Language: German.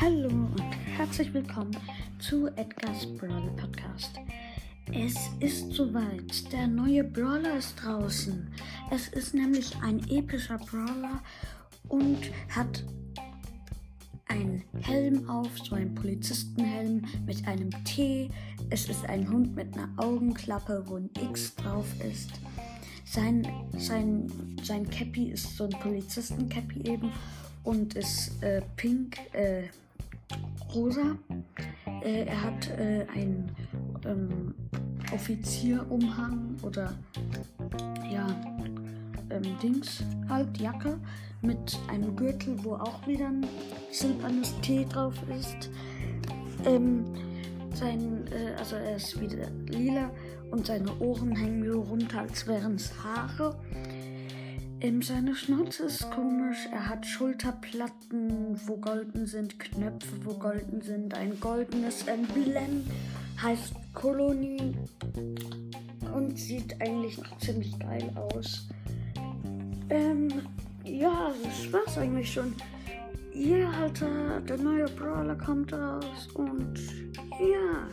Hallo und herzlich willkommen zu Edgar's Brawler Podcast. Es ist soweit, der neue Brawler ist draußen. Es ist nämlich ein epischer Brawler und hat einen Helm auf, so einen Polizistenhelm mit einem T. Es ist ein Hund mit einer Augenklappe, wo ein X drauf ist. Sein, sein, sein Cappy ist so ein Polizisten-Cappy eben und ist äh, pink, äh, rosa. Äh, er hat äh, einen ähm, Offizierumhang oder ja, ähm, Dings, halt, Jacke mit einem Gürtel, wo auch wieder ein silbernes T drauf ist. Ähm, sein, äh, also er ist wieder lila und seine Ohren hängen so runter, als wären es Haare. Ähm, seine Schnauze ist komisch. Er hat Schulterplatten, wo golden sind, Knöpfe, wo golden sind, ein goldenes Emblem, heißt Kolonie und sieht eigentlich noch ziemlich geil aus. Ähm, ja, das war's eigentlich schon. Ja, Alter, der neue Brawler kommt raus und ja.